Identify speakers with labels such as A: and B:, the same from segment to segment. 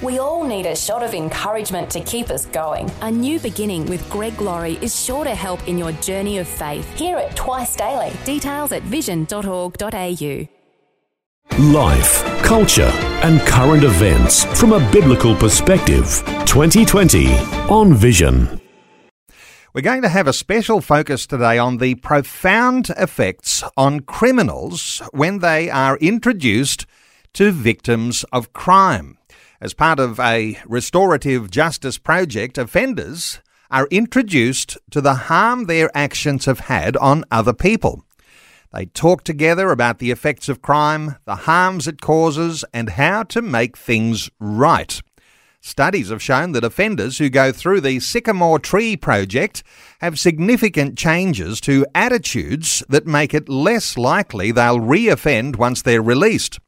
A: We all need a shot of encouragement to keep us going.
B: A new beginning with Greg Laurie is sure to help in your journey of faith.
A: Hear it twice daily.
B: Details at vision.org.au.
C: Life, culture, and current events from a biblical perspective. 2020 on Vision.
D: We're going to have a special focus today on the profound effects on criminals when they are introduced to victims of crime. As part of a restorative justice project, offenders are introduced to the harm their actions have had on other people. They talk together about the effects of crime, the harms it causes, and how to make things right. Studies have shown that offenders who go through the Sycamore Tree Project have significant changes to attitudes that make it less likely they'll re-offend once they're released.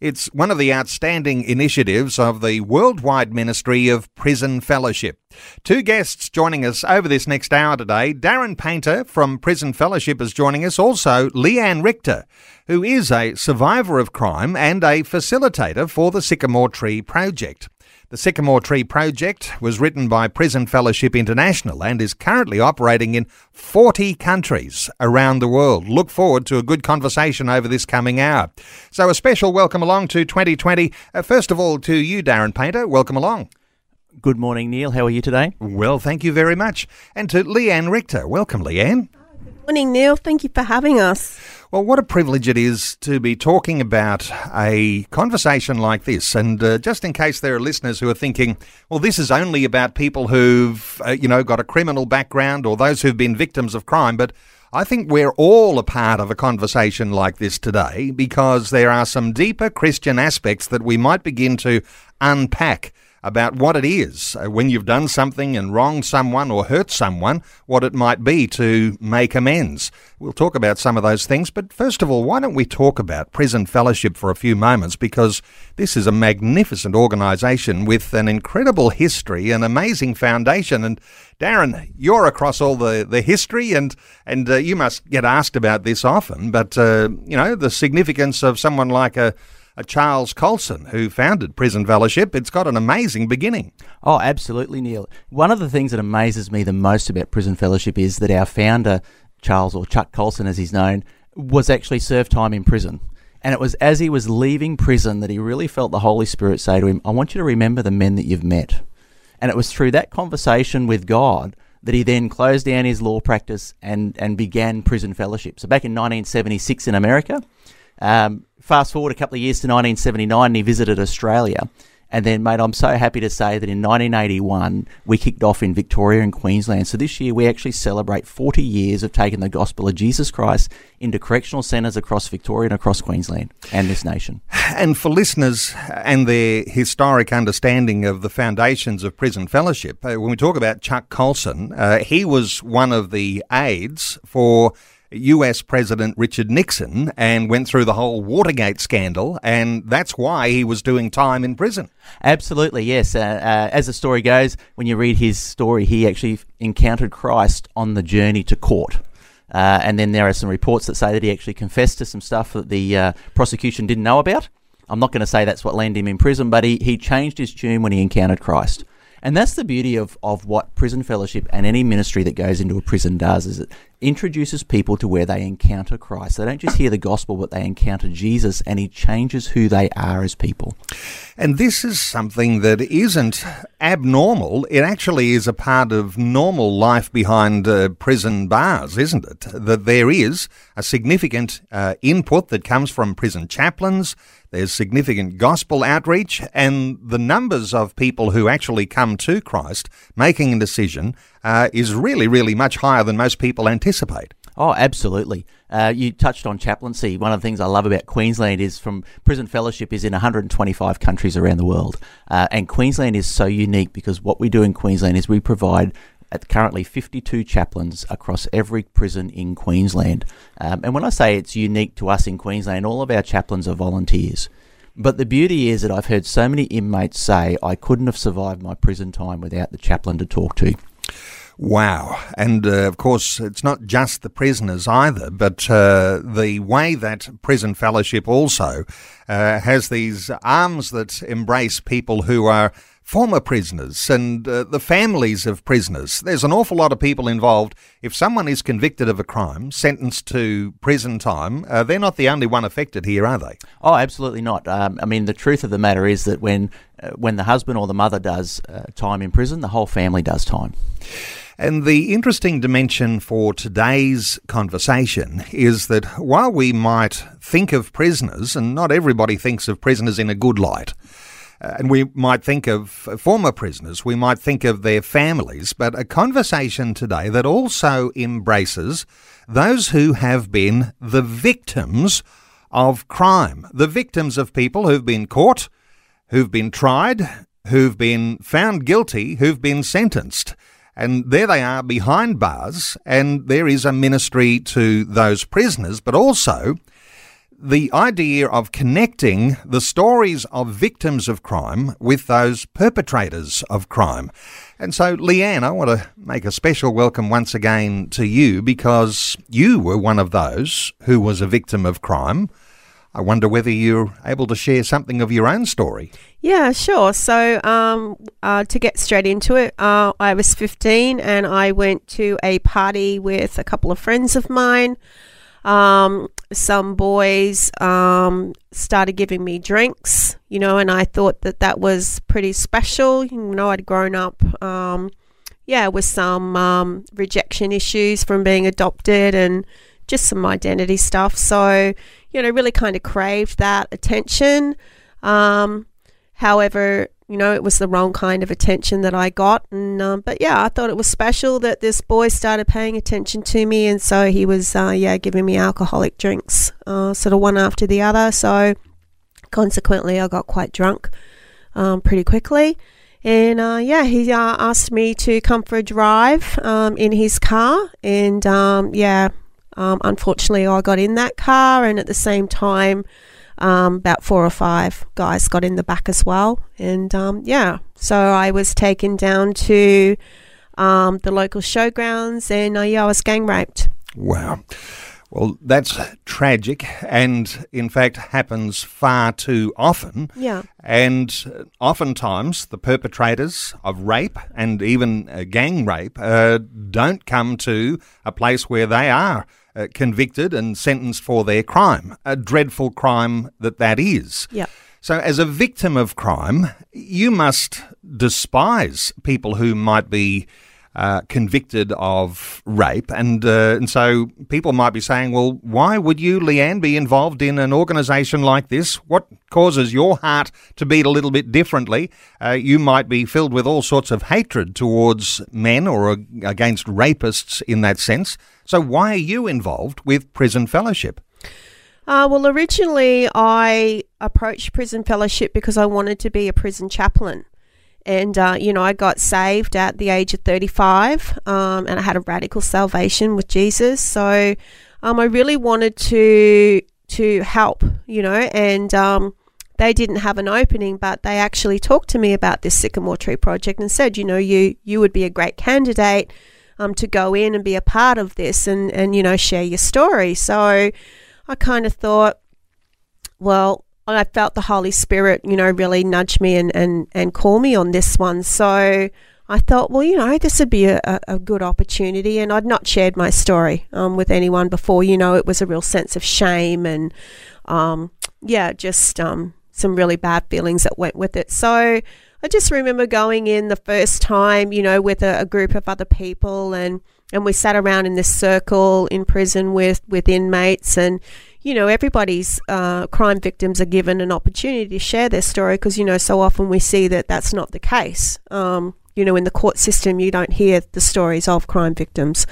D: It's one of the outstanding initiatives of the worldwide ministry of prison fellowship. Two guests joining us over this next hour today. Darren Painter from Prison Fellowship is joining us. Also, Leanne Richter, who is a survivor of crime and a facilitator for the Sycamore Tree Project. The Sycamore Tree Project was written by Prison Fellowship International and is currently operating in 40 countries around the world. Look forward to a good conversation over this coming hour. So, a special welcome along to 2020. Uh, first of all, to you, Darren Painter. Welcome along.
E: Good morning, Neil. How are you today?
D: Well, thank you very much. And to Leanne Richter. Welcome, Leanne.
F: Morning, Neil. Thank you for having us.
D: Well, what a privilege it is to be talking about a conversation like this. And uh, just in case there are listeners who are thinking, well, this is only about people who've, uh, you know, got a criminal background or those who've been victims of crime. But I think we're all a part of a conversation like this today because there are some deeper Christian aspects that we might begin to unpack about what it is uh, when you've done something and wronged someone or hurt someone, what it might be to make amends. We'll talk about some of those things, but first of all, why don't we talk about Prison Fellowship for a few moments because this is a magnificent organisation with an incredible history, an amazing foundation. And Darren, you're across all the, the history and, and uh, you must get asked about this often, but, uh, you know, the significance of someone like a a Charles Colson, who founded Prison Fellowship. It's got an amazing beginning.
E: Oh, absolutely, Neil. One of the things that amazes me the most about Prison Fellowship is that our founder, Charles, or Chuck Colson as he's known, was actually served time in prison. And it was as he was leaving prison that he really felt the Holy Spirit say to him, I want you to remember the men that you've met. And it was through that conversation with God that he then closed down his law practice and, and began prison fellowship. So back in 1976 in America, um, fast forward a couple of years to 1979, and he visited Australia. And then, mate, I'm so happy to say that in 1981, we kicked off in Victoria and Queensland. So this year, we actually celebrate 40 years of taking the gospel of Jesus Christ into correctional centres across Victoria and across Queensland and this nation.
D: And for listeners and their historic understanding of the foundations of prison fellowship, uh, when we talk about Chuck Colson, uh, he was one of the aides for US President Richard Nixon and went through the whole Watergate scandal, and that's why he was doing time in prison.
E: Absolutely, yes. Uh, uh, as the story goes, when you read his story, he actually encountered Christ on the journey to court. Uh, and then there are some reports that say that he actually confessed to some stuff that the uh, prosecution didn't know about. I'm not going to say that's what landed him in prison, but he, he changed his tune when he encountered Christ. And that's the beauty of, of what prison fellowship and any ministry that goes into a prison does is it introduces people to where they encounter Christ. They don't just hear the gospel, but they encounter Jesus and he changes who they are as people.
D: And this is something that isn't abnormal. It actually is a part of normal life behind uh, prison bars, isn't it? That there is a significant uh, input that comes from prison chaplains there's significant gospel outreach, and the numbers of people who actually come to Christ making a decision uh, is really, really much higher than most people anticipate.
E: Oh, absolutely. Uh, you touched on chaplaincy. One of the things I love about Queensland is from Prison Fellowship is in 125 countries around the world. Uh, and Queensland is so unique because what we do in Queensland is we provide at currently 52 chaplains across every prison in Queensland. Um, and when I say it's unique to us in Queensland, all of our chaplains are volunteers. But the beauty is that I've heard so many inmates say, I couldn't have survived my prison time without the chaplain to talk to.
D: Wow. And uh, of course, it's not just the prisoners either, but uh, the way that Prison Fellowship also uh, has these arms that embrace people who are former prisoners and uh, the families of prisoners. There's an awful lot of people involved. If someone is convicted of a crime, sentenced to prison time, uh, they're not the only one affected here, are they?
E: Oh, absolutely not. Um, I mean, the truth of the matter is that when uh, when the husband or the mother does uh, time in prison, the whole family does time.
D: And the interesting dimension for today's conversation is that while we might think of prisoners, and not everybody thinks of prisoners in a good light, uh, and we might think of former prisoners, we might think of their families, but a conversation today that also embraces those who have been the victims of crime, the victims of people who've been caught, who've been tried, who've been found guilty, who've been sentenced. And there they are behind bars, and there is a ministry to those prisoners, but also the idea of connecting the stories of victims of crime with those perpetrators of crime. And so, Leanne, I want to make a special welcome once again to you because you were one of those who was a victim of crime. I wonder whether you're able to share something of your own story.
F: Yeah, sure. So, um, uh, to get straight into it, uh, I was 15 and I went to a party with a couple of friends of mine. Um, some boys um, started giving me drinks, you know, and I thought that that was pretty special. You know, I'd grown up, um, yeah, with some um, rejection issues from being adopted and just some identity stuff. So, you know, really kind of craved that attention. Um, however, you know, it was the wrong kind of attention that I got. And um, but yeah, I thought it was special that this boy started paying attention to me, and so he was uh, yeah giving me alcoholic drinks, uh, sort of one after the other. So consequently, I got quite drunk um, pretty quickly. And uh, yeah, he uh, asked me to come for a drive um, in his car, and um, yeah, um, unfortunately, I got in that car, and at the same time um, about four or five guys got in the back as well. And um, yeah, so I was taken down to um, the local showgrounds and uh, yeah, I was gang raped.
D: Wow. Well, that's tragic and, in fact, happens far too often.
F: Yeah.
D: And oftentimes, the perpetrators of rape and even uh, gang rape uh, don't come to a place where they are uh, convicted and sentenced for their crime, a dreadful crime that that is.
F: Yeah.
D: So, as a victim of crime, you must despise people who might be uh, convicted of rape, and uh, and so people might be saying, "Well, why would you, Leanne, be involved in an organisation like this? What causes your heart to beat a little bit differently? Uh, you might be filled with all sorts of hatred towards men or against rapists in that sense. So, why are you involved with Prison Fellowship?"
F: Uh, well, originally I approached Prison Fellowship because I wanted to be a prison chaplain. And, uh, you know, I got saved at the age of 35 um, and I had a radical salvation with Jesus. So um, I really wanted to to help, you know, and um, they didn't have an opening, but they actually talked to me about this Sycamore Tree project and said, you know, you, you would be a great candidate um, to go in and be a part of this and, and, you know, share your story. So I kind of thought, well, I felt the Holy Spirit, you know, really nudge me and, and, and call me on this one. So I thought, well, you know, this would be a, a good opportunity. And I'd not shared my story um, with anyone before. You know, it was a real sense of shame and, um, yeah, just um, some really bad feelings that went with it. So I just remember going in the first time, you know, with a, a group of other people and and we sat around in this circle in prison with with inmates and you know, everybody's uh, crime victims are given an opportunity to share their story because, you know, so often we see that that's not the case. Um, you know, in the court system, you don't hear the stories of crime victims.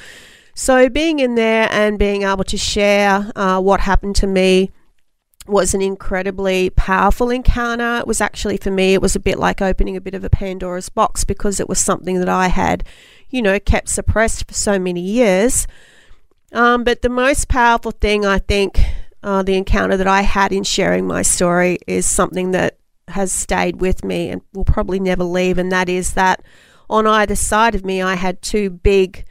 F: So being in there and being able to share uh, what happened to me was an incredibly powerful encounter. It was actually for me, it was a bit like opening a bit of a Pandora's box because it was something that I had, you know, kept suppressed for so many years. Um, but the most powerful thing, I think, uh, the encounter that I had in sharing my story is something that has stayed with me and will probably never leave, and that is that on either side of me, I had two big,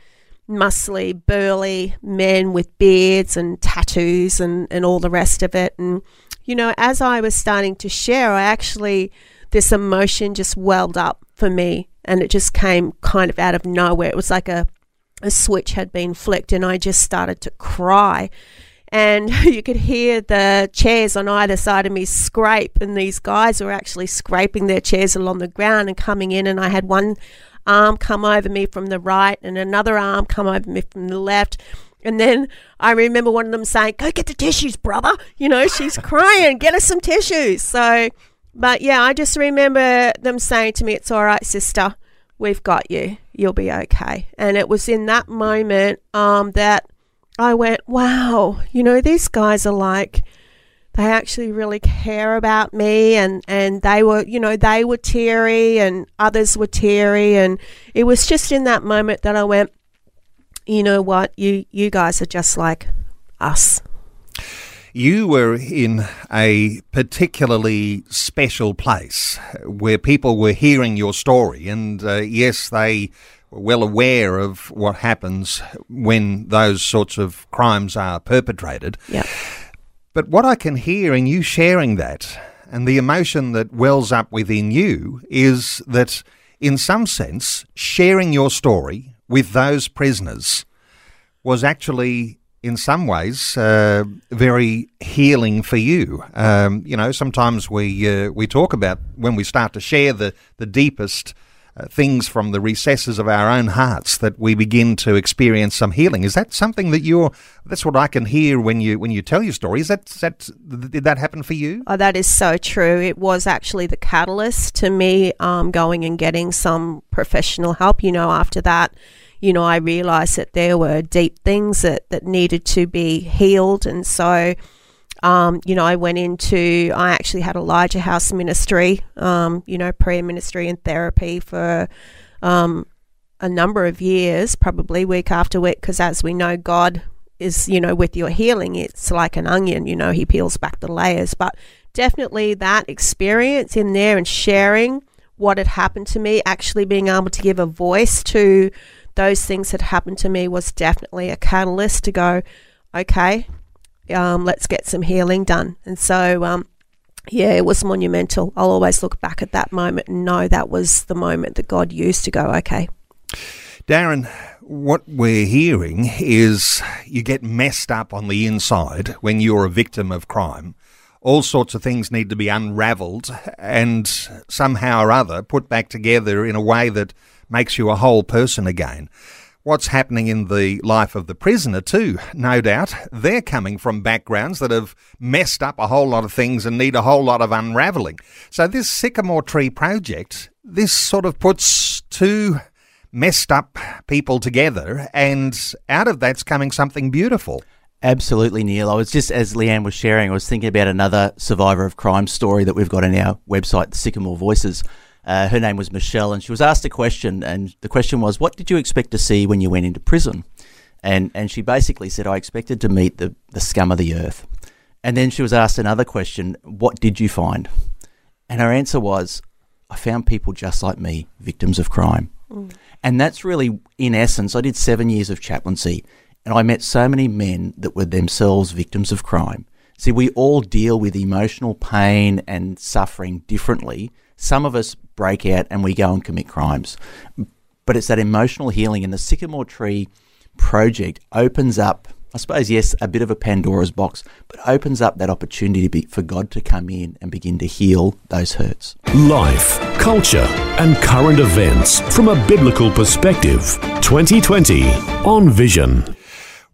F: muscly, burly men with beards and tattoos and, and all the rest of it. And, you know, as I was starting to share, I actually, this emotion just welled up for me and it just came kind of out of nowhere. It was like a, a switch had been flicked and I just started to cry and you could hear the chairs on either side of me scrape and these guys were actually scraping their chairs along the ground and coming in and I had one arm come over me from the right and another arm come over me from the left and then I remember one of them saying, Go get the tissues, brother. You know, she's crying, get us some tissues. So, but yeah, I just remember them saying to me, It's all right, sister. We've got you. You'll be okay. And it was in that moment um, that I went, wow, you know, these guys are like, they actually really care about me and, and they were, you know, they were teary and others were teary. And it was just in that moment that I went, you know what, you, you guys are just like us.
D: You were in a particularly special place where people were hearing your story, and uh, yes, they well aware of what happens when those sorts of crimes are perpetrated.
F: Yeah.
D: But what I can hear in you sharing that and the emotion that wells up within you is that, in some sense, sharing your story with those prisoners was actually, in some ways, uh, very healing for you. Um, you know, sometimes we uh, we talk about when we start to share the the deepest uh, things from the recesses of our own hearts that we begin to experience some healing. Is that something that you're? That's what I can hear when you when you tell your story. Is that, that did that happen for you?
F: Oh, that is so true. It was actually the catalyst to me um, going and getting some professional help. You know, after that, you know, I realised that there were deep things that that needed to be healed, and so um, you know, I went into, I actually had Elijah House ministry, um, you know, prayer ministry and therapy for um, a number of years, probably week after week, because as we know, God is, you know, with your healing, it's like an onion, you know, He peels back the layers. But definitely that experience in there and sharing what had happened to me, actually being able to give a voice to those things that happened to me was definitely a catalyst to go, okay, um, let's get some healing done. And so, um, yeah, it was monumental. I'll always look back at that moment and know that was the moment that God used to go, okay.
D: Darren, what we're hearing is you get messed up on the inside when you're a victim of crime. All sorts of things need to be unravelled and somehow or other put back together in a way that makes you a whole person again what's happening in the life of the prisoner, too, no doubt. They're coming from backgrounds that have messed up a whole lot of things and need a whole lot of unravelling. So, this Sycamore Tree project, this sort of puts two messed up people together, and out of that's coming something beautiful.
E: Absolutely, Neil. I was just, as Leanne was sharing, I was thinking about another survivor of crime story that we've got on our website, Sycamore Voices. Uh, her name was Michelle, and she was asked a question, and the question was, "What did you expect to see when you went into prison?" And and she basically said, "I expected to meet the the scum of the earth." And then she was asked another question, "What did you find?" And her answer was, "I found people just like me, victims of crime." Mm. And that's really, in essence, I did seven years of chaplaincy, and I met so many men that were themselves victims of crime. See, we all deal with emotional pain and suffering differently. Some of us break out and we go and commit crimes. But it's that emotional healing, and the Sycamore Tree project opens up, I suppose, yes, a bit of a Pandora's box, but opens up that opportunity be, for God to come in and begin to heal those hurts.
C: Life, culture, and current events from a biblical perspective. 2020 on Vision.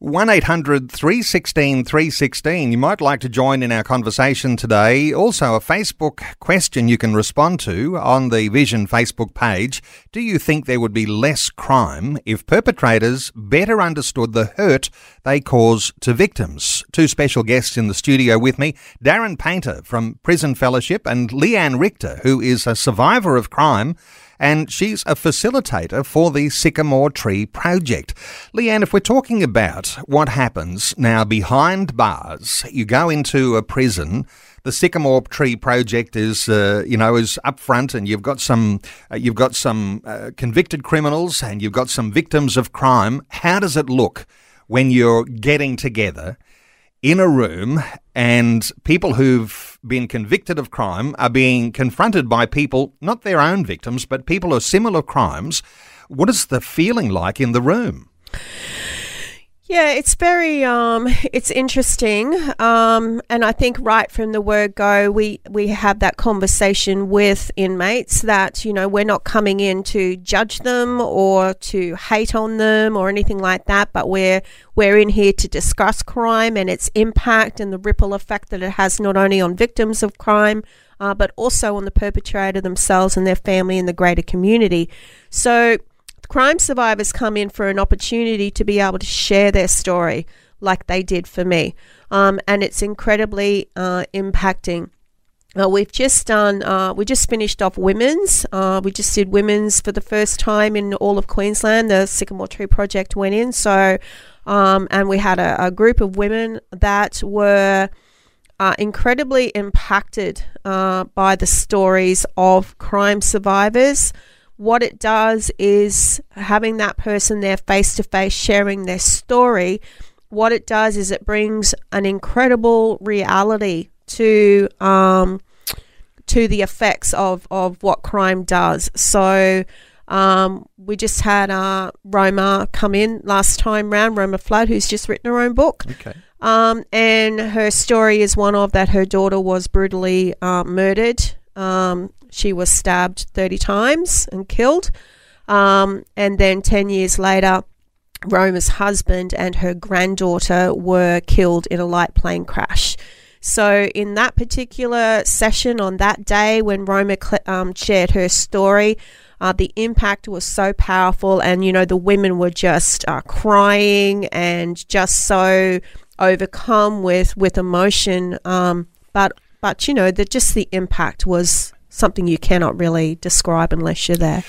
D: 1800 316 316. You might like to join in our conversation today. Also, a Facebook question you can respond to on the Vision Facebook page. Do you think there would be less crime if perpetrators better understood the hurt they cause to victims? Two special guests in the studio with me Darren Painter from Prison Fellowship and Leanne Richter, who is a survivor of crime and she's a facilitator for the Sycamore Tree Project. Leanne, if we're talking about what happens now behind bars, you go into a prison the Sycamore Tree Project is, uh, you know, is up front, and you've got some, uh, you've got some uh, convicted criminals, and you've got some victims of crime. How does it look when you're getting together in a room and people who've been convicted of crime are being confronted by people, not their own victims, but people of similar crimes? What is the feeling like in the room?
F: Yeah, it's very um, it's interesting, um, and I think right from the word go, we we have that conversation with inmates that you know we're not coming in to judge them or to hate on them or anything like that, but we're we're in here to discuss crime and its impact and the ripple effect that it has not only on victims of crime, uh, but also on the perpetrator themselves and their family and the greater community. So crime survivors come in for an opportunity to be able to share their story like they did for me. Um, and it's incredibly uh, impacting. Uh, we've just done, uh, we just finished off women's. Uh, we just did women's for the first time in all of Queensland. The Sycamore Tree Project went in. So, um, and we had a, a, group of women that were uh, incredibly impacted uh, by the stories of crime survivors what it does is having that person there face to face sharing their story. What it does is it brings an incredible reality to um, to the effects of, of what crime does. So um, we just had uh, Roma come in last time round, Roma Flood, who's just written her own book.
D: Okay.
F: Um, and her story is one of that her daughter was brutally uh, murdered um, she was stabbed 30 times and killed. Um, and then 10 years later, Roma's husband and her granddaughter were killed in a light plane crash. So, in that particular session on that day when Roma um, shared her story, uh, the impact was so powerful, and you know, the women were just uh, crying and just so overcome with, with emotion. Um, but but you know, that just the impact was something you cannot really describe unless you're there.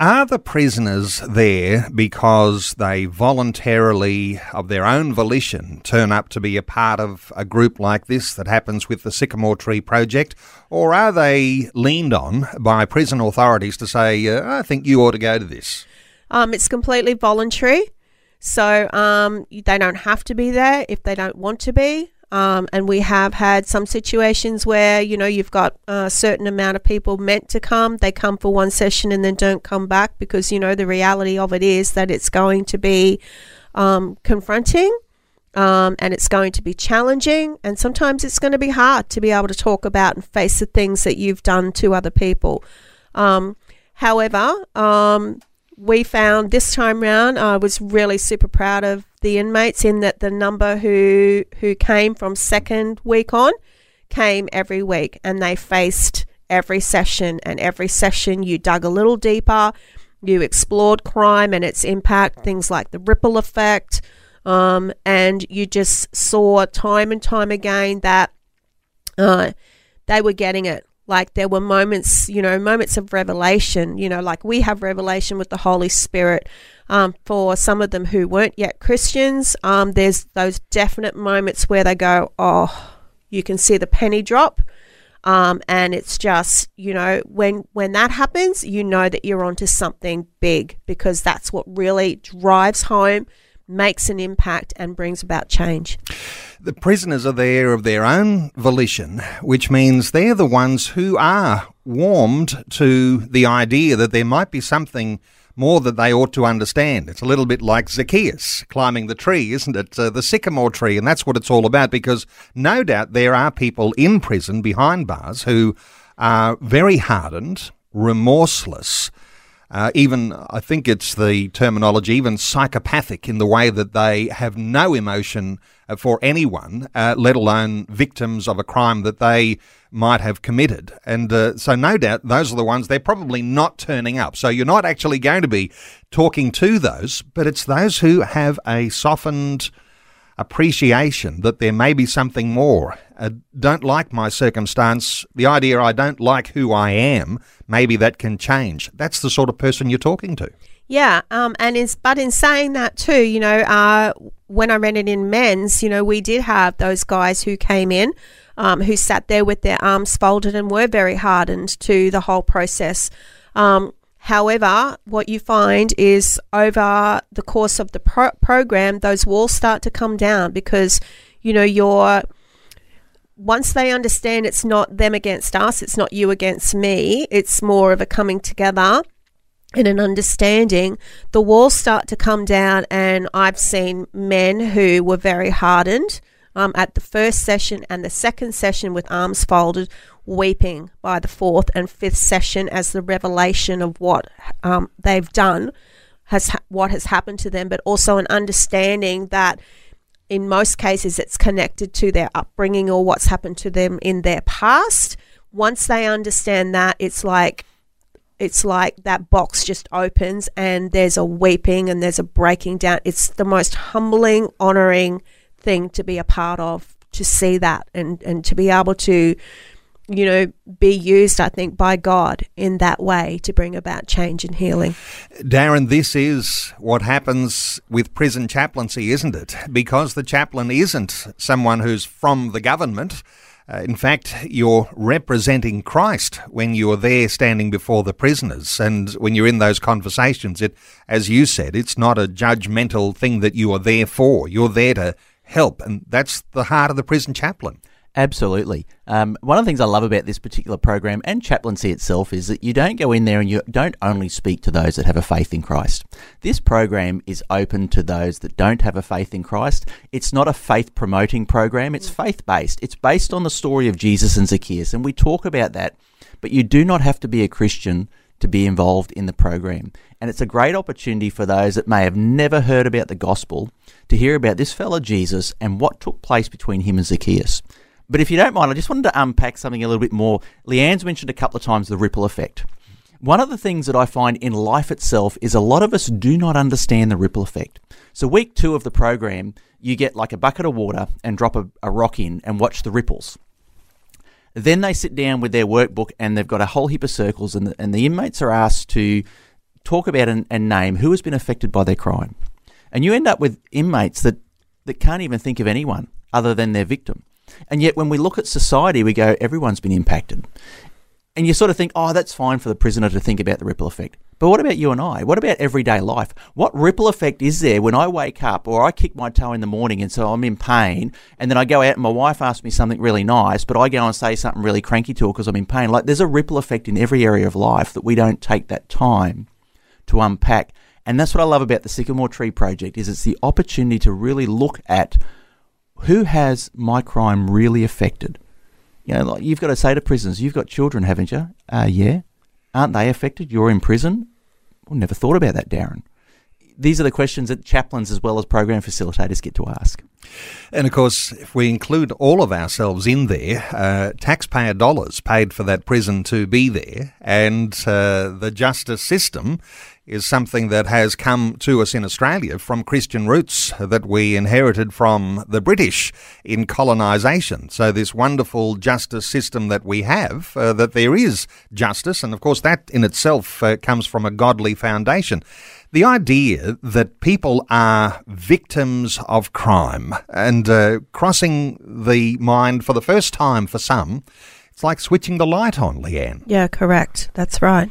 D: Are the prisoners there because they voluntarily, of their own volition, turn up to be a part of a group like this that happens with the Sycamore Tree Project? Or are they leaned on by prison authorities to say, uh, I think you ought to go to this?
F: Um, it's completely voluntary. So um, they don't have to be there if they don't want to be. Um, and we have had some situations where, you know, you've got a certain amount of people meant to come. They come for one session and then don't come back because, you know, the reality of it is that it's going to be um, confronting um, and it's going to be challenging. And sometimes it's going to be hard to be able to talk about and face the things that you've done to other people. Um, however, um, we found this time round, I was really super proud of the inmates in that the number who who came from second week on came every week and they faced every session and every session you dug a little deeper you explored crime and its impact things like the ripple effect um, and you just saw time and time again that uh, they were getting it like there were moments you know moments of revelation you know like we have revelation with the holy spirit um, for some of them who weren't yet Christians, um, there's those definite moments where they go, oh, you can see the penny drop. Um, and it's just you know when when that happens you know that you're onto something big because that's what really drives home makes an impact and brings about change
D: the prisoners are there of their own volition which means they're the ones who are warmed to the idea that there might be something more that they ought to understand. It's a little bit like Zacchaeus climbing the tree, isn't it? Uh, the sycamore tree, and that's what it's all about because no doubt there are people in prison behind bars who are very hardened, remorseless. Uh, even, I think it's the terminology, even psychopathic in the way that they have no emotion uh, for anyone, uh, let alone victims of a crime that they might have committed. And uh, so, no doubt, those are the ones they're probably not turning up. So, you're not actually going to be talking to those, but it's those who have a softened appreciation that there may be something more. I don't like my circumstance. The idea I don't like who I am, maybe that can change. That's the sort of person you're talking to.
F: Yeah, um, and in, but in saying that too, you know, uh, when I it in men's, you know, we did have those guys who came in um, who sat there with their arms folded and were very hardened to the whole process. Um, however, what you find is over the course of the pro- program, those walls start to come down because you know you're once they understand it's not them against us, it's not you against me, it's more of a coming together and an understanding, the walls start to come down. And I've seen men who were very hardened um, at the first session and the second session with arms folded, weeping by the fourth and fifth session as the revelation of what um, they've done has ha- what has happened to them, but also an understanding that in most cases it's connected to their upbringing or what's happened to them in their past. Once they understand that, it's like it's like that box just opens and there's a weeping and there's a breaking down. It's the most humbling, honoring thing to be a part of, to see that and, and to be able to, you know, be used, I think, by God in that way to bring about change and healing.
D: Darren, this is what happens with prison chaplaincy, isn't it? Because the chaplain isn't someone who's from the government. Uh, in fact, you're representing Christ when you're there standing before the prisoners. And when you're in those conversations, it, as you said, it's not a judgmental thing that you are there for. You're there to help. And that's the heart of the prison chaplain.
E: Absolutely. Um, one of the things I love about this particular program and chaplaincy itself is that you don't go in there and you don't only speak to those that have a faith in Christ. This program is open to those that don't have a faith in Christ. It's not a faith promoting program, it's faith based. It's based on the story of Jesus and Zacchaeus, and we talk about that. But you do not have to be a Christian to be involved in the program. And it's a great opportunity for those that may have never heard about the gospel to hear about this fellow Jesus and what took place between him and Zacchaeus. But if you don't mind, I just wanted to unpack something a little bit more. Leanne's mentioned a couple of times the ripple effect. One of the things that I find in life itself is a lot of us do not understand the ripple effect. So, week two of the program, you get like a bucket of water and drop a, a rock in and watch the ripples. Then they sit down with their workbook and they've got a whole heap of circles, and the, and the inmates are asked to talk about and, and name who has been affected by their crime. And you end up with inmates that, that can't even think of anyone other than their victim. And yet, when we look at society, we go, everyone's been impacted. And you sort of think, oh, that's fine for the prisoner to think about the ripple effect. But what about you and I? What about everyday life? What ripple effect is there when I wake up or I kick my toe in the morning and so I'm in pain and then I go out and my wife asks me something really nice, but I go and say something really cranky to her because I'm in pain? Like there's a ripple effect in every area of life that we don't take that time to unpack. And that's what I love about the Sycamore Tree Project is it's the opportunity to really look at who has my crime really affected? You know, like you've got to say to prisoners, you've got children, haven't you? Uh, yeah. Aren't they affected? You're in prison? Well, never thought about that, Darren. These are the questions that chaplains as well as program facilitators get to ask.
D: And of course, if we include all of ourselves in there, uh, taxpayer dollars paid for that prison to be there, and uh, the justice system is something that has come to us in Australia from Christian roots that we inherited from the British in colonisation. So, this wonderful justice system that we have, uh, that there is justice, and of course, that in itself uh, comes from a godly foundation. The idea that people are victims of crime and uh, crossing the mind for the first time for some, it's like switching the light on, Leanne.
F: Yeah, correct. That's right.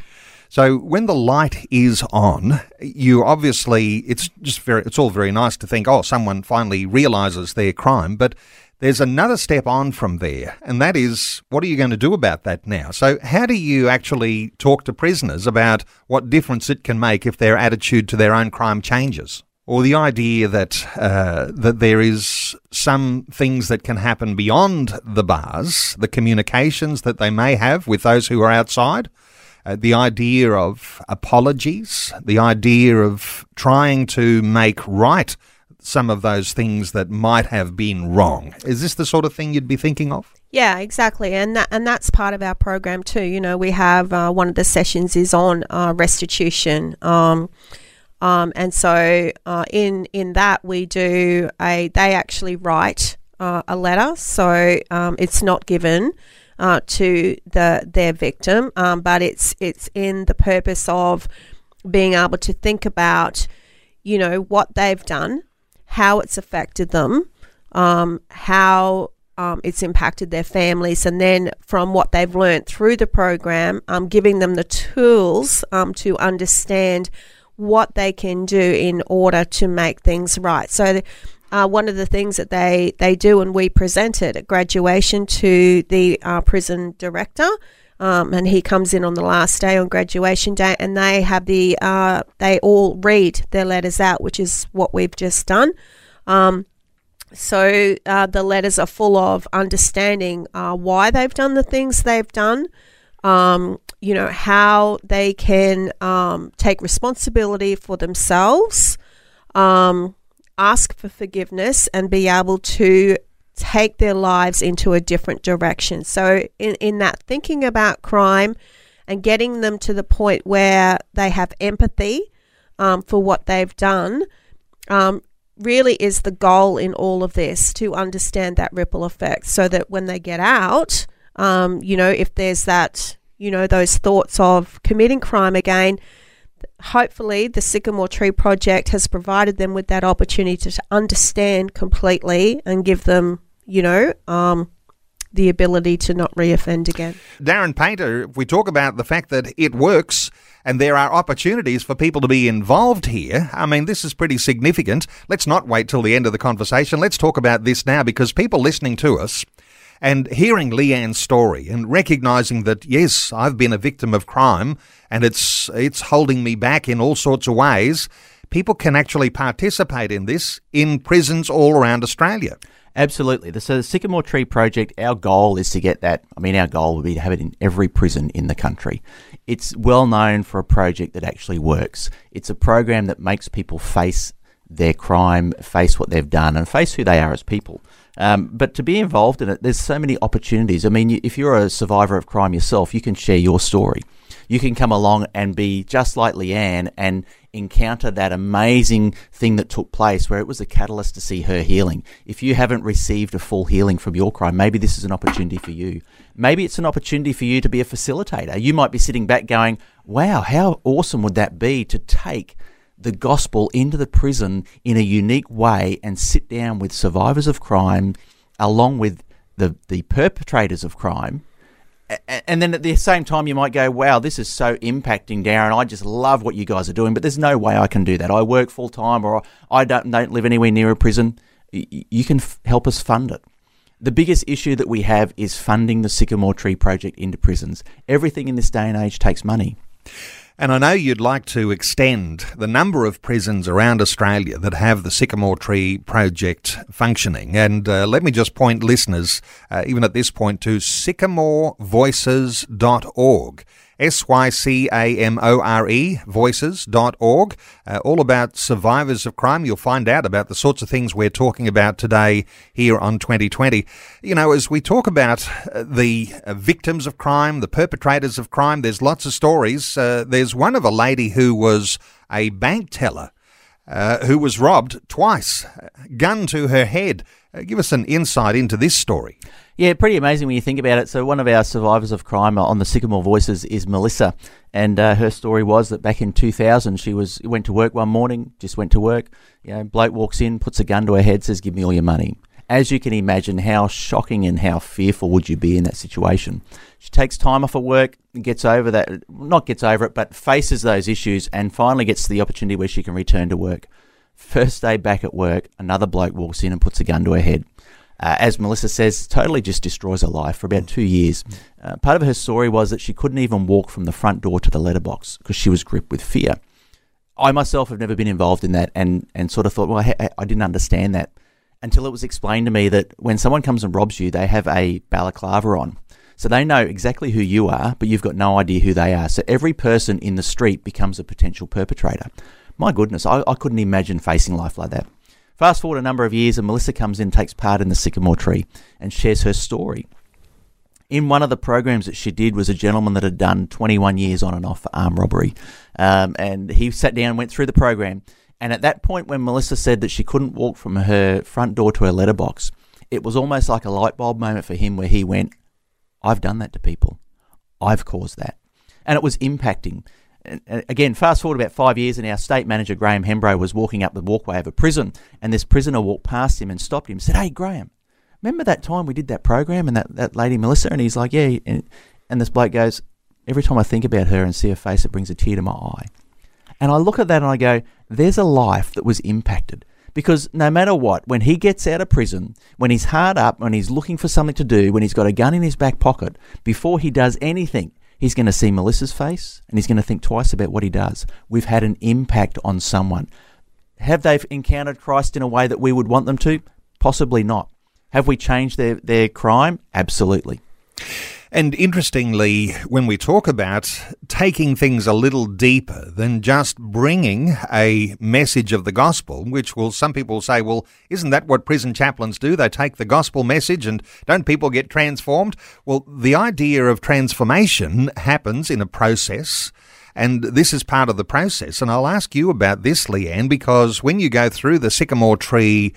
D: So when the light is on, you obviously it's just very it's all very nice to think, oh, someone finally realizes their crime, but there's another step on from there, and that is what are you going to do about that now? So, how do you actually talk to prisoners about what difference it can make if their attitude to their own crime changes? Or the idea that uh, that there is some things that can happen beyond the bars, the communications that they may have with those who are outside, uh, the idea of apologies, the idea of trying to make right some of those things that might have been wrong. Is this the sort of thing you'd be thinking of?
F: Yeah, exactly, and that, and that's part of our program too. You know, we have uh, one of the sessions is on uh, restitution, um, um, and so uh, in in that we do a they actually write uh, a letter, so um, it's not given uh, to the their victim, um, but it's it's in the purpose of being able to think about, you know, what they've done, how it's affected them, um, how um, it's impacted their families, and then from what they've learned through the program, um, giving them the tools um, to understand what they can do in order to make things right. So. Uh, one of the things that they, they do, and we presented at graduation to the uh, prison director, um, and he comes in on the last day on graduation day, and they have the uh, they all read their letters out, which is what we've just done. Um, so uh, the letters are full of understanding uh, why they've done the things they've done, um, you know, how they can um, take responsibility for themselves, um, ask for forgiveness, and be able to take their lives into a different direction. So, in, in that thinking about crime and getting them to the point where they have empathy um, for what they've done. Um, really is the goal in all of this to understand that ripple effect so that when they get out, um, you know, if there's that, you know, those thoughts of committing crime again, hopefully the Sycamore Tree Project has provided them with that opportunity to understand completely and give them, you know, um, the ability to not reoffend again.
D: Darren Painter, if we talk about the fact that it works and there are opportunities for people to be involved here, I mean, this is pretty significant. Let's not wait till the end of the conversation. Let's talk about this now because people listening to us and hearing Leanne's story and recognizing that, yes, I've been a victim of crime and it's, it's holding me back in all sorts of ways, people can actually participate in this in prisons all around Australia.
E: Absolutely. So the Sycamore Tree Project, our goal is to get that. I mean, our goal would be to have it in every prison in the country. It's well known for a project that actually works. It's a program that makes people face their crime, face what they've done, and face who they are as people. Um, but to be involved in it, there's so many opportunities. I mean, if you're a survivor of crime yourself, you can share your story. You can come along and be just like Leanne and encounter that amazing thing that took place where it was a catalyst to see her healing. If you haven't received a full healing from your crime, maybe this is an opportunity for you. Maybe it's an opportunity for you to be a facilitator. You might be sitting back going, wow, how awesome would that be to take the gospel into the prison in a unique way and sit down with survivors of crime along with the, the perpetrators of crime and then at the same time, you might go, wow, this is so impacting, Darren. I just love what you guys are doing, but there's no way I can do that. I work full time or I don't, don't live anywhere near a prison. You can f- help us fund it. The biggest issue that we have is funding the Sycamore Tree Project into prisons. Everything in this day and age takes money.
D: And I know you'd like to extend the number of prisons around Australia that have the Sycamore Tree Project functioning. And uh, let me just point listeners, uh, even at this point, to sycamorevoices.org. S Y C A M O R E, voices.org, uh, all about survivors of crime. You'll find out about the sorts of things we're talking about today here on 2020. You know, as we talk about uh, the uh, victims of crime, the perpetrators of crime, there's lots of stories. Uh, there's one of a lady who was a bank teller. Uh, who was robbed twice, gun to her head. Uh, give us an insight into this story.
E: Yeah, pretty amazing when you think about it. So, one of our survivors of crime on the Sycamore Voices is Melissa, and uh, her story was that back in 2000, she was went to work one morning, just went to work. You know, bloke walks in, puts a gun to her head, says, "Give me all your money." As you can imagine, how shocking and how fearful would you be in that situation? She takes time off of work, gets over that, not gets over it, but faces those issues, and finally gets the opportunity where she can return to work. First day back at work, another bloke walks in and puts a gun to her head uh, as Melissa says, totally just destroys her life for about two years. Uh, part of her story was that she couldn't even walk from the front door to the letterbox because she was gripped with fear. I myself have never been involved in that and, and sort of thought, well, I, I didn't understand that until it was explained to me that when someone comes and robs you, they have a balaclava on. So they know exactly who you are, but you've got no idea who they are. So every person in the street becomes a potential perpetrator. My goodness, I, I couldn't imagine facing life like that. Fast forward a number of years, and Melissa comes in, takes part in the Sycamore Tree, and shares her story. In one of the programs that she did was a gentleman that had done 21 years on and off for armed robbery, um, and he sat down went through the program. And at that point, when Melissa said that she couldn't walk from her front door to her letterbox, it was almost like a light bulb moment for him where he went, I've done that to people. I've caused that. And it was impacting again, fast forward about five years, and our state manager, Graham Hembro, was walking up the walkway of a prison, and this prisoner walked past him and stopped him and said, Hey, Graham, remember that time we did that program and that, that lady Melissa? And he's like, yeah. And, and this bloke goes, every time I think about her and see her face, it brings a tear to my eye. And I look at that and I go, there's a life that was impacted. Because no matter what, when he gets out of prison, when he's hard up, when he's looking for something to do, when he's got a gun in his back pocket, before he does anything, he's going to see Melissa's face and he's going to think twice about what he does. We've had an impact on someone. Have they encountered Christ in a way that we would want them to? Possibly not. Have we changed their, their crime? Absolutely.
D: And interestingly, when we talk about taking things a little deeper than just bringing a message of the gospel, which will some people say, well, isn't that what prison chaplains do? They take the gospel message and don't people get transformed? Well, the idea of transformation happens in a process. And this is part of the process. And I'll ask you about this, Leanne, because when you go through the sycamore tree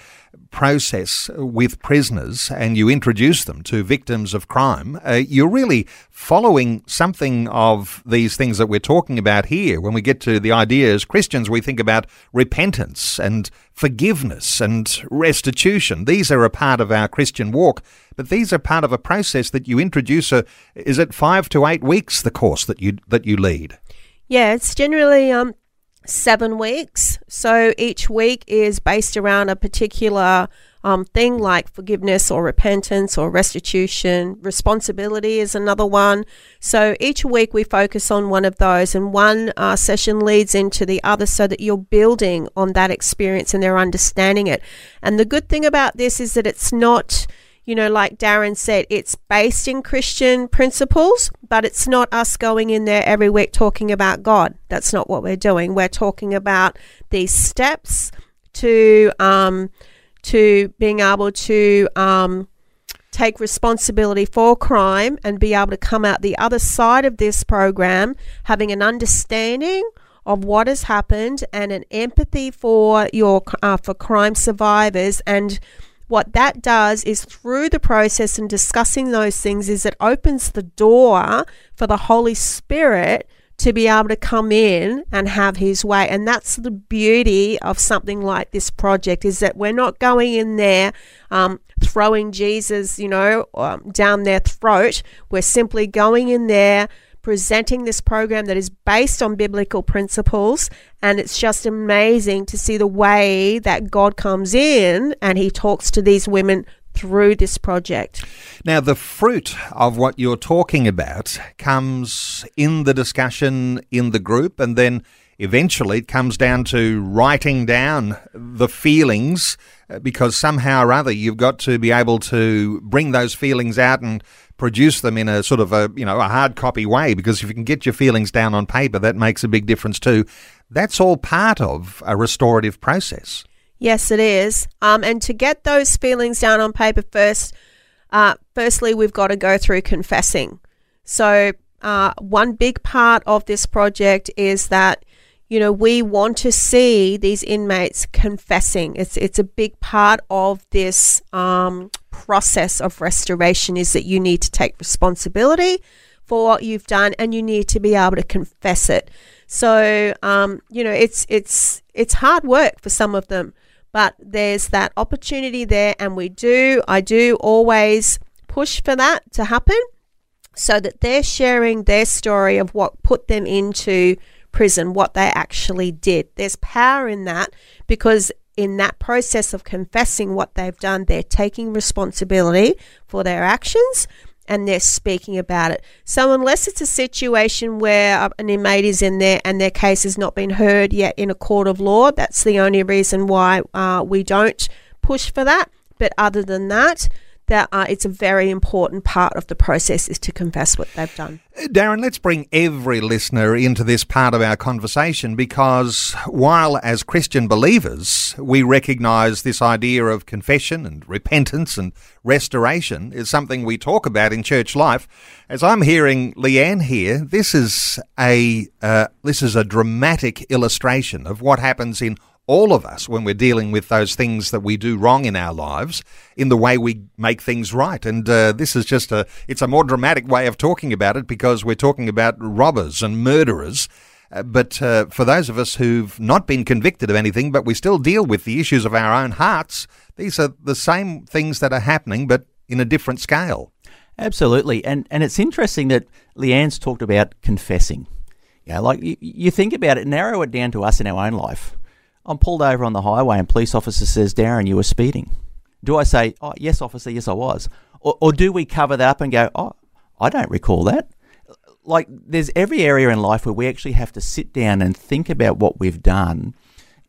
D: process with prisoners and you introduce them to victims of crime, uh, you're really following something of these things that we're talking about here. When we get to the idea as Christians, we think about repentance and forgiveness and restitution. These are a part of our Christian walk, but these are part of a process that you introduce. A, is it five to eight weeks the course that you that you lead?
F: Yeah, it's generally um, seven weeks. So each week is based around a particular um, thing like forgiveness or repentance or restitution. Responsibility is another one. So each week we focus on one of those, and one uh, session leads into the other so that you're building on that experience and they're understanding it. And the good thing about this is that it's not you know, like Darren said, it's based in Christian principles, but it's not us going in there every week talking about God. That's not what we're doing. We're talking about these steps to um, to being able to um, take responsibility for crime and be able to come out the other side of this program having an understanding of what has happened and an empathy for your uh, for crime survivors and what that does is through the process and discussing those things is it opens the door for the Holy Spirit to be able to come in and have his way. And that's the beauty of something like this project is that we're not going in there um, throwing jesus you know um, down their throat. We're simply going in there presenting this program that is based on biblical principles. And it's just amazing to see the way that God comes in and he talks to these women through this project.
D: Now, the fruit of what you're talking about comes in the discussion in the group, and then eventually it comes down to writing down the feelings uh, because somehow or other you've got to be able to bring those feelings out and produce them in a sort of a you know a hard copy way because if you can get your feelings down on paper that makes a big difference too. That's all part of a restorative process.
F: Yes it is. Um, and to get those feelings down on paper first uh, firstly we've got to go through confessing. So uh, one big part of this project is that you know we want to see these inmates confessing. It's it's a big part of this um, process of restoration is that you need to take responsibility for what you've done and you need to be able to confess it. So um, you know it's it's it's hard work for some of them but there's that opportunity there and we do i do always push for that to happen so that they're sharing their story of what put them into prison what they actually did. There's power in that because in that process of confessing what they've done, they're taking responsibility for their actions and they're speaking about it. So, unless it's a situation where an inmate is in there and their case has not been heard yet in a court of law, that's the only reason why uh, we don't push for that. But other than that, that uh, it's a very important part of the process is to confess what they've done.
D: Darren, let's bring every listener into this part of our conversation because while as Christian believers we recognise this idea of confession and repentance and restoration is something we talk about in church life, as I'm hearing Leanne here, this is a uh, this is a dramatic illustration of what happens in all of us when we're dealing with those things that we do wrong in our lives in the way we make things right. And uh, this is just a, it's a more dramatic way of talking about it because we're talking about robbers and murderers. Uh, but uh, for those of us who've not been convicted of anything, but we still deal with the issues of our own hearts, these are the same things that are happening, but in a different scale.
E: Absolutely, and and it's interesting that Leanne's talked about confessing. Yeah, like you, you think about it, narrow it down to us in our own life. I'm pulled over on the highway, and police officer says, "Darren, you were speeding." Do I say, "Oh, yes, officer, yes, I was," or, or do we cover that up and go, "Oh, I don't recall that"? Like, there's every area in life where we actually have to sit down and think about what we've done.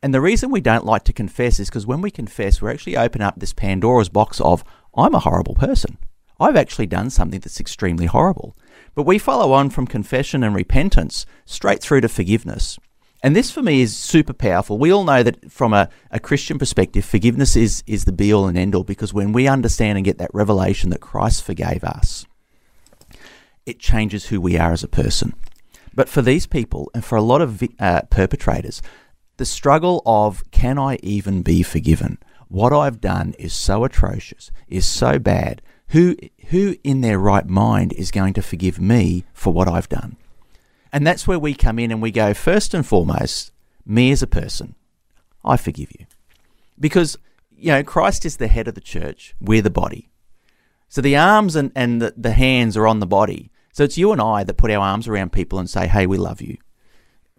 E: And the reason we don't like to confess is because when we confess, we're actually open up this Pandora's box of, I'm a horrible person. I've actually done something that's extremely horrible. But we follow on from confession and repentance straight through to forgiveness. And this for me is super powerful. We all know that from a, a Christian perspective, forgiveness is, is the be all and end all because when we understand and get that revelation that Christ forgave us, it changes who we are as a person. But for these people and for a lot of uh, perpetrators, the struggle of can I even be forgiven? What I've done is so atrocious, is so bad who, who in their right mind is going to forgive me for what I've done? And that's where we come in and we go, first and foremost, me as a person, I forgive you. Because, you know, Christ is the head of the church, we're the body. So the arms and, and the, the hands are on the body. So it's you and I that put our arms around people and say, hey, we love you.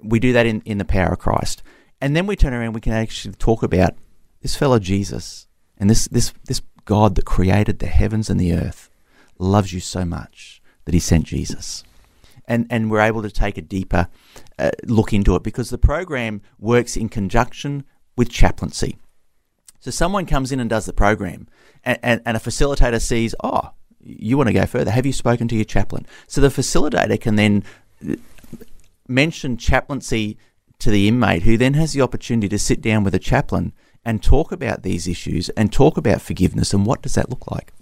E: We do that in, in the power of Christ. And then we turn around, we can actually talk about this fellow Jesus and this, this, this God that created the heavens and the earth loves you so much that he sent Jesus. And, and we're able to take a deeper uh, look into it because the program works in conjunction with chaplaincy. So someone comes in and does the program, and, and, and a facilitator sees, oh, you want to go further. Have you spoken to your chaplain? So the facilitator can then uh, mention chaplaincy to the inmate, who then has the opportunity to sit down with a chaplain and talk about these issues and talk about forgiveness and what does that look like?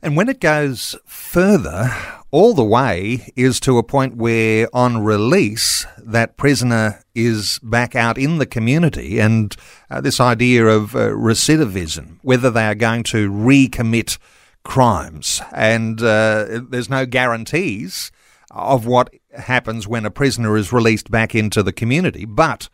D: And when it goes further, all the way is to a point where on release, that prisoner is back out in the community. And uh, this idea of uh, recidivism, whether they are going to recommit crimes. And uh, there's no guarantees of what happens when a prisoner is released back into the community. But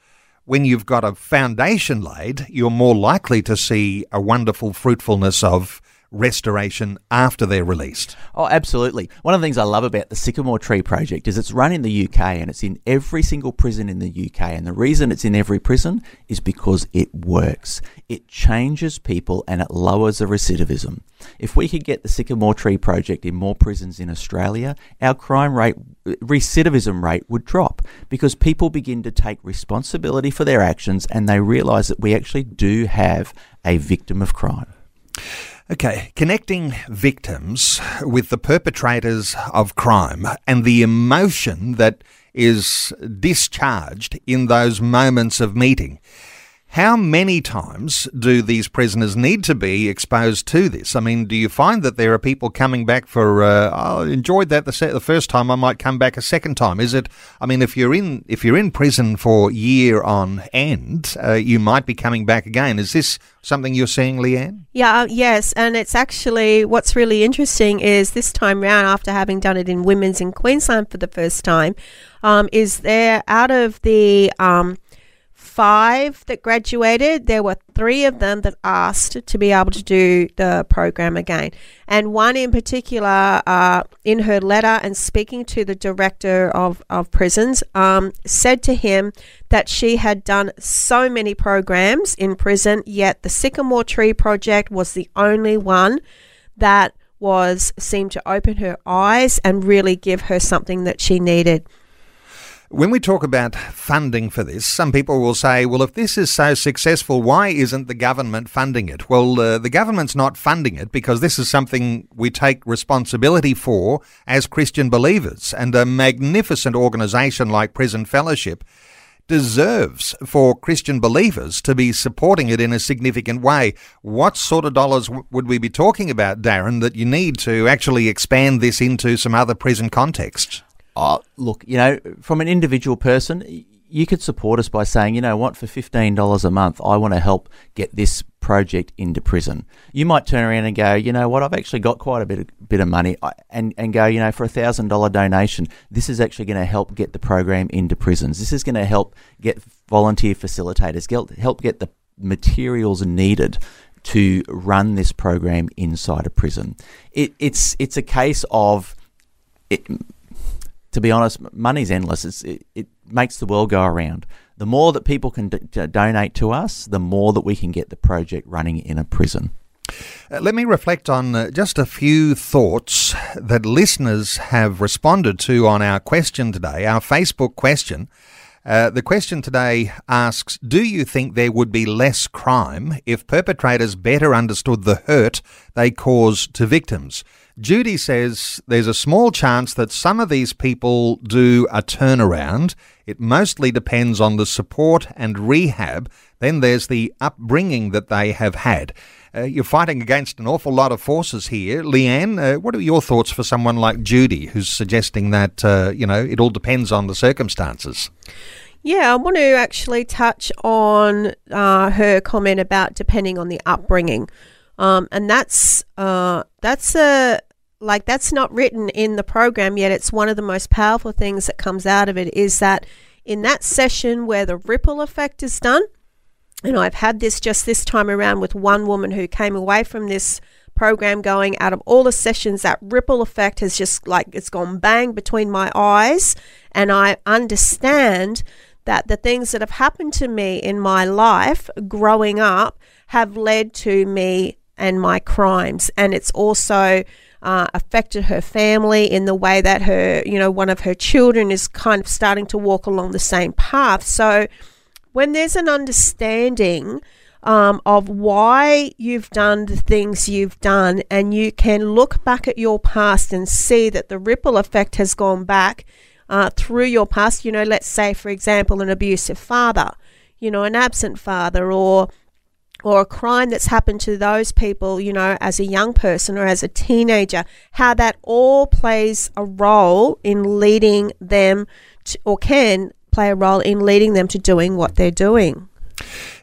D: when you've got a foundation laid, you're more likely to see a wonderful fruitfulness of restoration after they're released.
E: Oh, absolutely. One of the things I love about the Sycamore Tree Project is it's run in the UK and it's in every single prison in the UK. And the reason it's in every prison is because it works. It changes people and it lowers the recidivism. If we could get the Sycamore Tree Project in more prisons in Australia, our crime rate, recidivism rate would drop because people begin to take responsibility for their actions and they realise that we actually do have a victim of crime.
D: Okay, connecting victims with the perpetrators of crime and the emotion that is discharged in those moments of meeting. How many times do these prisoners need to be exposed to this? I mean, do you find that there are people coming back for, uh, oh, I enjoyed that the, the first time, I might come back a second time? Is it, I mean, if you're in, if you're in prison for year on end, uh, you might be coming back again. Is this something you're seeing, Leanne?
F: Yeah, uh, yes, and it's actually what's really interesting is this time round, after having done it in women's in Queensland for the first time, um, is there out of the um, five that graduated, there were three of them that asked to be able to do the program again. And one in particular, uh, in her letter and speaking to the director of, of prisons, um, said to him that she had done so many programs in prison, yet the Sycamore Tree Project was the only one that was seemed to open her eyes and really give her something that she needed.
D: When we talk about funding for this, some people will say, well, if this is so successful, why isn't the government funding it? Well, uh, the government's not funding it because this is something we take responsibility for as Christian believers. And a magnificent organisation like Prison Fellowship deserves for Christian believers to be supporting it in a significant way. What sort of dollars w- would we be talking about, Darren, that you need to actually expand this into some other prison contexts?
E: Oh, look, you know, from an individual person, you could support us by saying, you know what, for $15 a month, I want to help get this project into prison. You might turn around and go, you know what, I've actually got quite a bit of, bit of money, and, and go, you know, for a $1,000 donation, this is actually going to help get the program into prisons. This is going to help get volunteer facilitators, help get the materials needed to run this program inside a prison. It, it's, it's a case of, it, to be honest, money's endless. It, it, makes the world go around. The more that people can d- donate to us, the more that we can get the project running in a prison.
D: Uh, let me reflect on uh, just a few thoughts that listeners have responded to on our question today, our Facebook question. Uh, the question today asks Do you think there would be less crime if perpetrators better understood the hurt they cause to victims? Judy says there's a small chance that some of these people do a turnaround. It mostly depends on the support and rehab. Then there's the upbringing that they have had. Uh, you're fighting against an awful lot of forces here. Leanne, uh, what are your thoughts for someone like Judy who's suggesting that, uh, you know, it all depends on the circumstances?
F: Yeah, I want to actually touch on uh, her comment about depending on the upbringing. Um, and that's uh, that's a like that's not written in the program yet. It's one of the most powerful things that comes out of it is that in that session where the ripple effect is done, and I've had this just this time around with one woman who came away from this program going out of all the sessions that ripple effect has just like it's gone bang between my eyes and I understand that the things that have happened to me in my life growing up have led to me and my crimes. And it's also uh, affected her family in the way that her, you know, one of her children is kind of starting to walk along the same path. So when there's an understanding um, of why you've done the things you've done, and you can look back at your past and see that the ripple effect has gone back uh, through your past. You know, let's say, for example, an abusive father, you know, an absent father, or or a crime that's happened to those people, you know, as a young person or as a teenager, how that all plays a role in leading them to, or can play a role in leading them to doing what they're doing.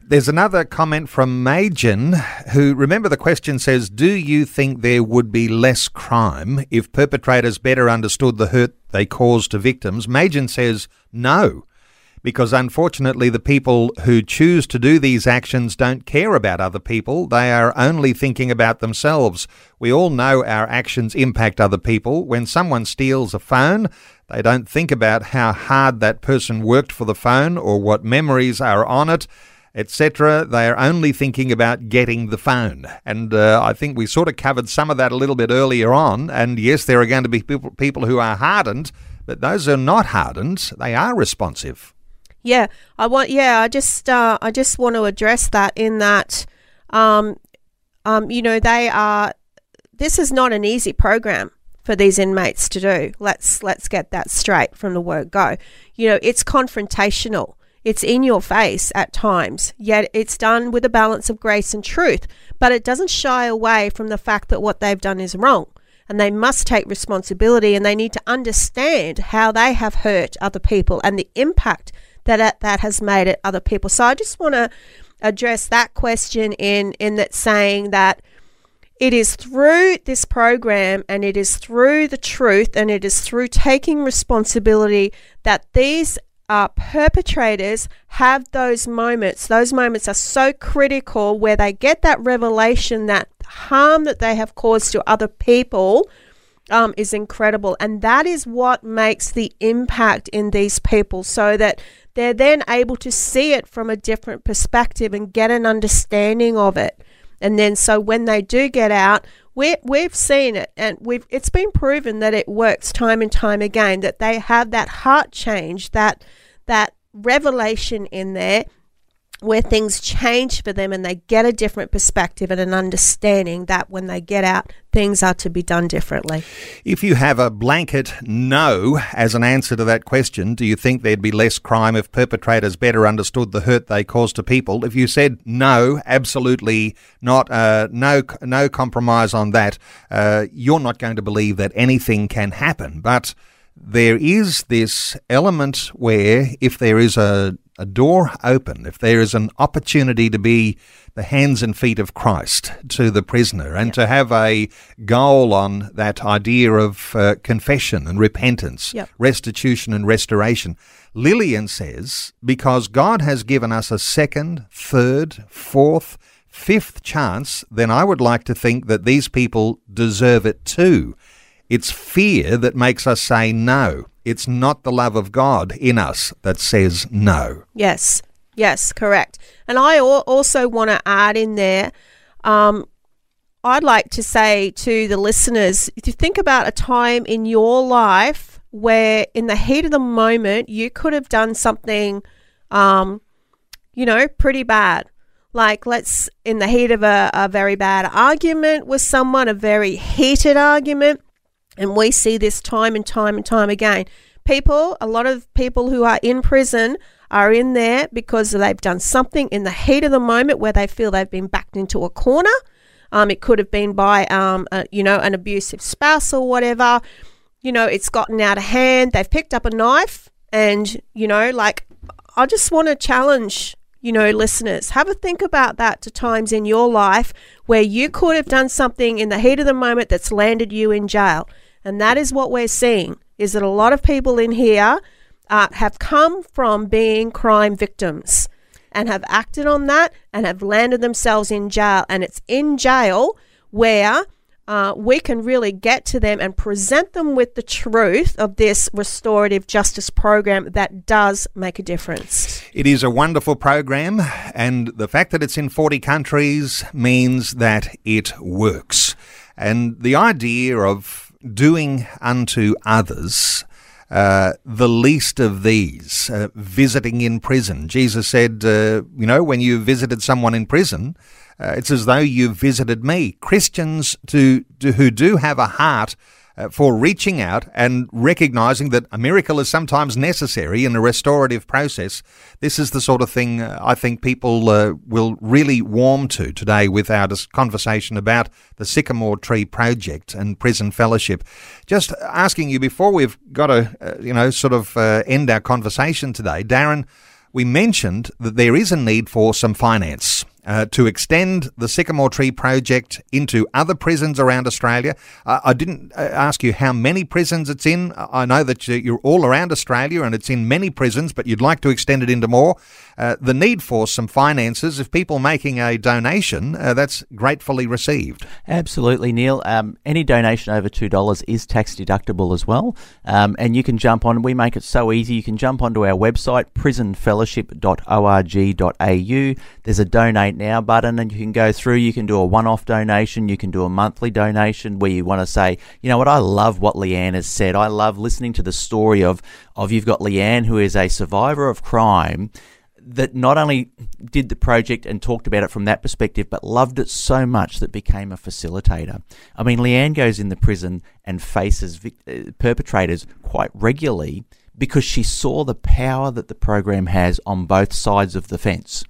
D: There's another comment from Majin, who, remember the question says, Do you think there would be less crime if perpetrators better understood the hurt they cause to victims? Majin says, No because unfortunately the people who choose to do these actions don't care about other people. They are only thinking about themselves. We all know our actions impact other people. When someone steals a phone, they don't think about how hard that person worked for the phone or what memories are on it etc. They are only thinking about getting the phone. And uh, I think we sort of covered some of that a little bit earlier on. And yes, there are going to be people, people who are hardened, but those are not hardened, they are responsive.
F: Yeah, I want. Yeah, I just uh, I just want to address that in that, um, um, you know, they are. This is not an easy program for these inmates to do. Let's let's get that straight from the word go. You know, it's confrontational. It's in your face at times, yet it's done with a balance of grace and truth. But it doesn't shy away from the fact that what they've done is wrong and they must take responsibility and they need to understand how they have hurt other people and the impact that that has made it other people. So I just want to address that question in in that saying that it is through this program and it is through the truth and it is through taking responsibility that these uh, perpetrators have those moments. Those moments are so critical where they get that revelation that harm that they have caused to other people um, is incredible. And that is what makes the impact in these people so that they're then able to see it from a different perspective and get an understanding of it. And then so when they do get out, we we've seen it and we've it's been proven that it works time and time again that they have that heart change, that that revelation in there where things change for them and they get a different perspective and an understanding that when they get out, things are to be done differently.
D: If you have a blanket no as an answer to that question, do you think there'd be less crime if perpetrators better understood the hurt they cause to people? If you said no, absolutely not, uh, no, no compromise on that, uh, you're not going to believe that anything can happen. But there is this element where if there is a, a door open, if there is an opportunity to be the hands and feet of Christ to the prisoner and to have a goal on that idea of uh, confession and repentance,
F: Yep.
D: restitution and restoration. Lillian says, because God has given us a second, third, fourth, fifth chance, then I would like to think that these people deserve it too. It's fear that makes us say no. It's not the love of God in us that says no.
F: Yes, yes, correct. And I also want to add in there, um, I'd like to say to the listeners, if you think about a time in your life where, in the heat of the moment, you could have done something, um, you know, pretty bad. Like, let's, in the heat of a, a very bad argument with someone, a very heated argument, and we see this time and time and time again. People, a lot of people who are in prison are in there because they've done something in the heat of the moment where they feel they've been backed into a corner. Um, it could have been by, um, a, you know, an abusive spouse or whatever. You know, it's gotten out of hand. They've picked up a knife, and you know, like, I just want to challenge, you know, listeners, have a think about that to times in your life where you could have done something in the heat of the moment that's landed you in jail. And that is what we're seeing is that a lot of people in here uh, have come from being crime victims and have acted on that and have landed themselves in jail. And it's in jail where uh, we can really get to them and present them with the truth of this restorative justice program that does make a difference.
D: It is a wonderful program, and the fact that it's in 40 countries means that it works. And the idea of doing unto others uh, the least of these, uh, visiting in prison. Jesus said, uh, you know, when you visited someone in prison, uh, it's as though you visited me. Christians to, to, who do have a heart uh, for reaching out and recognizing that a miracle is sometimes necessary in a restorative process. This is the sort of thing uh, I think people uh, will really warm to today with our conversation about the Sycamore Tree Project and Prison Fellowship. Just asking you before we've got to, uh, you know, sort of end our conversation today, Darren we mentioned that there is a need for some finance. Uh, to extend the Sycamore Tree project into other prisons around Australia. Uh, I didn't uh, ask you how many prisons it's in. I know that you- you're all around Australia and it's in many prisons, but you'd like to extend it into more. Uh, the need for some finances, if people making a donation, uh, that's gratefully received.
E: Absolutely, Neil. Um, any donation over two dollars is tax deductible as well, um, and you can jump on. We make it so easy. You can jump onto our website prisonfellowship.org.au. There's a donate now button, and you can go through. You can do a one-off donation. You can do a monthly donation where you want to say, you know what, I love what Leanne has said. I love listening to the story of of you've got Leanne who is a survivor of crime that not only did the project and talked about it from that perspective, but loved it so much that became a facilitator. I mean, Leanne goes in the prison and faces vic- uh, perpetrators quite regularly because she saw the power that the program has on both sides of the fence.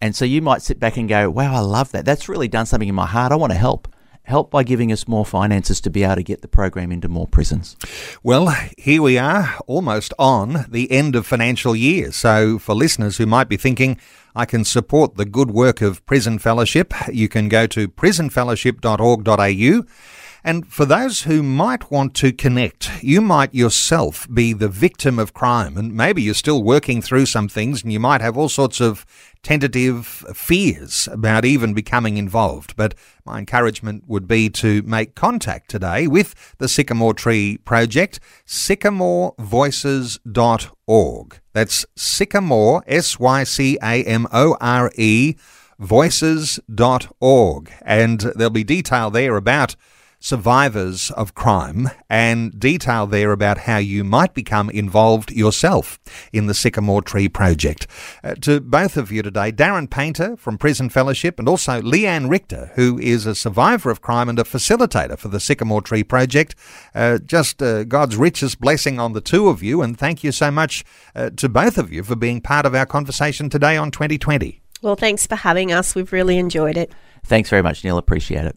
E: And so you might sit back and go, wow, I love that. That's really done something in my heart. I want to help. Help by giving us more finances to be able to get the program into more prisons.
D: Well, here we are, almost on the end of financial year. So, for listeners who might be thinking, I can support the good work of Prison Fellowship, you can go to prisonfellowship.org.au. And for those who might want to connect, you might yourself be the victim of crime, and maybe you're still working through some things, and you might have all sorts of tentative fears about even becoming involved. But my encouragement would be to make contact today with the Sycamore Tree Project, sycamorevoices.org. That's Sycamore, S Y C A M O R E, voices.org. And there'll be detail there about survivors of crime and detail there about how you might become involved yourself in the Sycamore Tree Project. Uh, to both of you today, Darren Painter from Prison Fellowship and also Leanne Richter, who is a survivor of crime and a facilitator for the Sycamore Tree Project. Uh, just uh, God's richest blessing on the two of you, and thank you so much uh, to both of you for being part of our conversation today on 2020.
F: Well, thanks for having us. We've really enjoyed it.
E: Thanks very much, Neil. Appreciate it.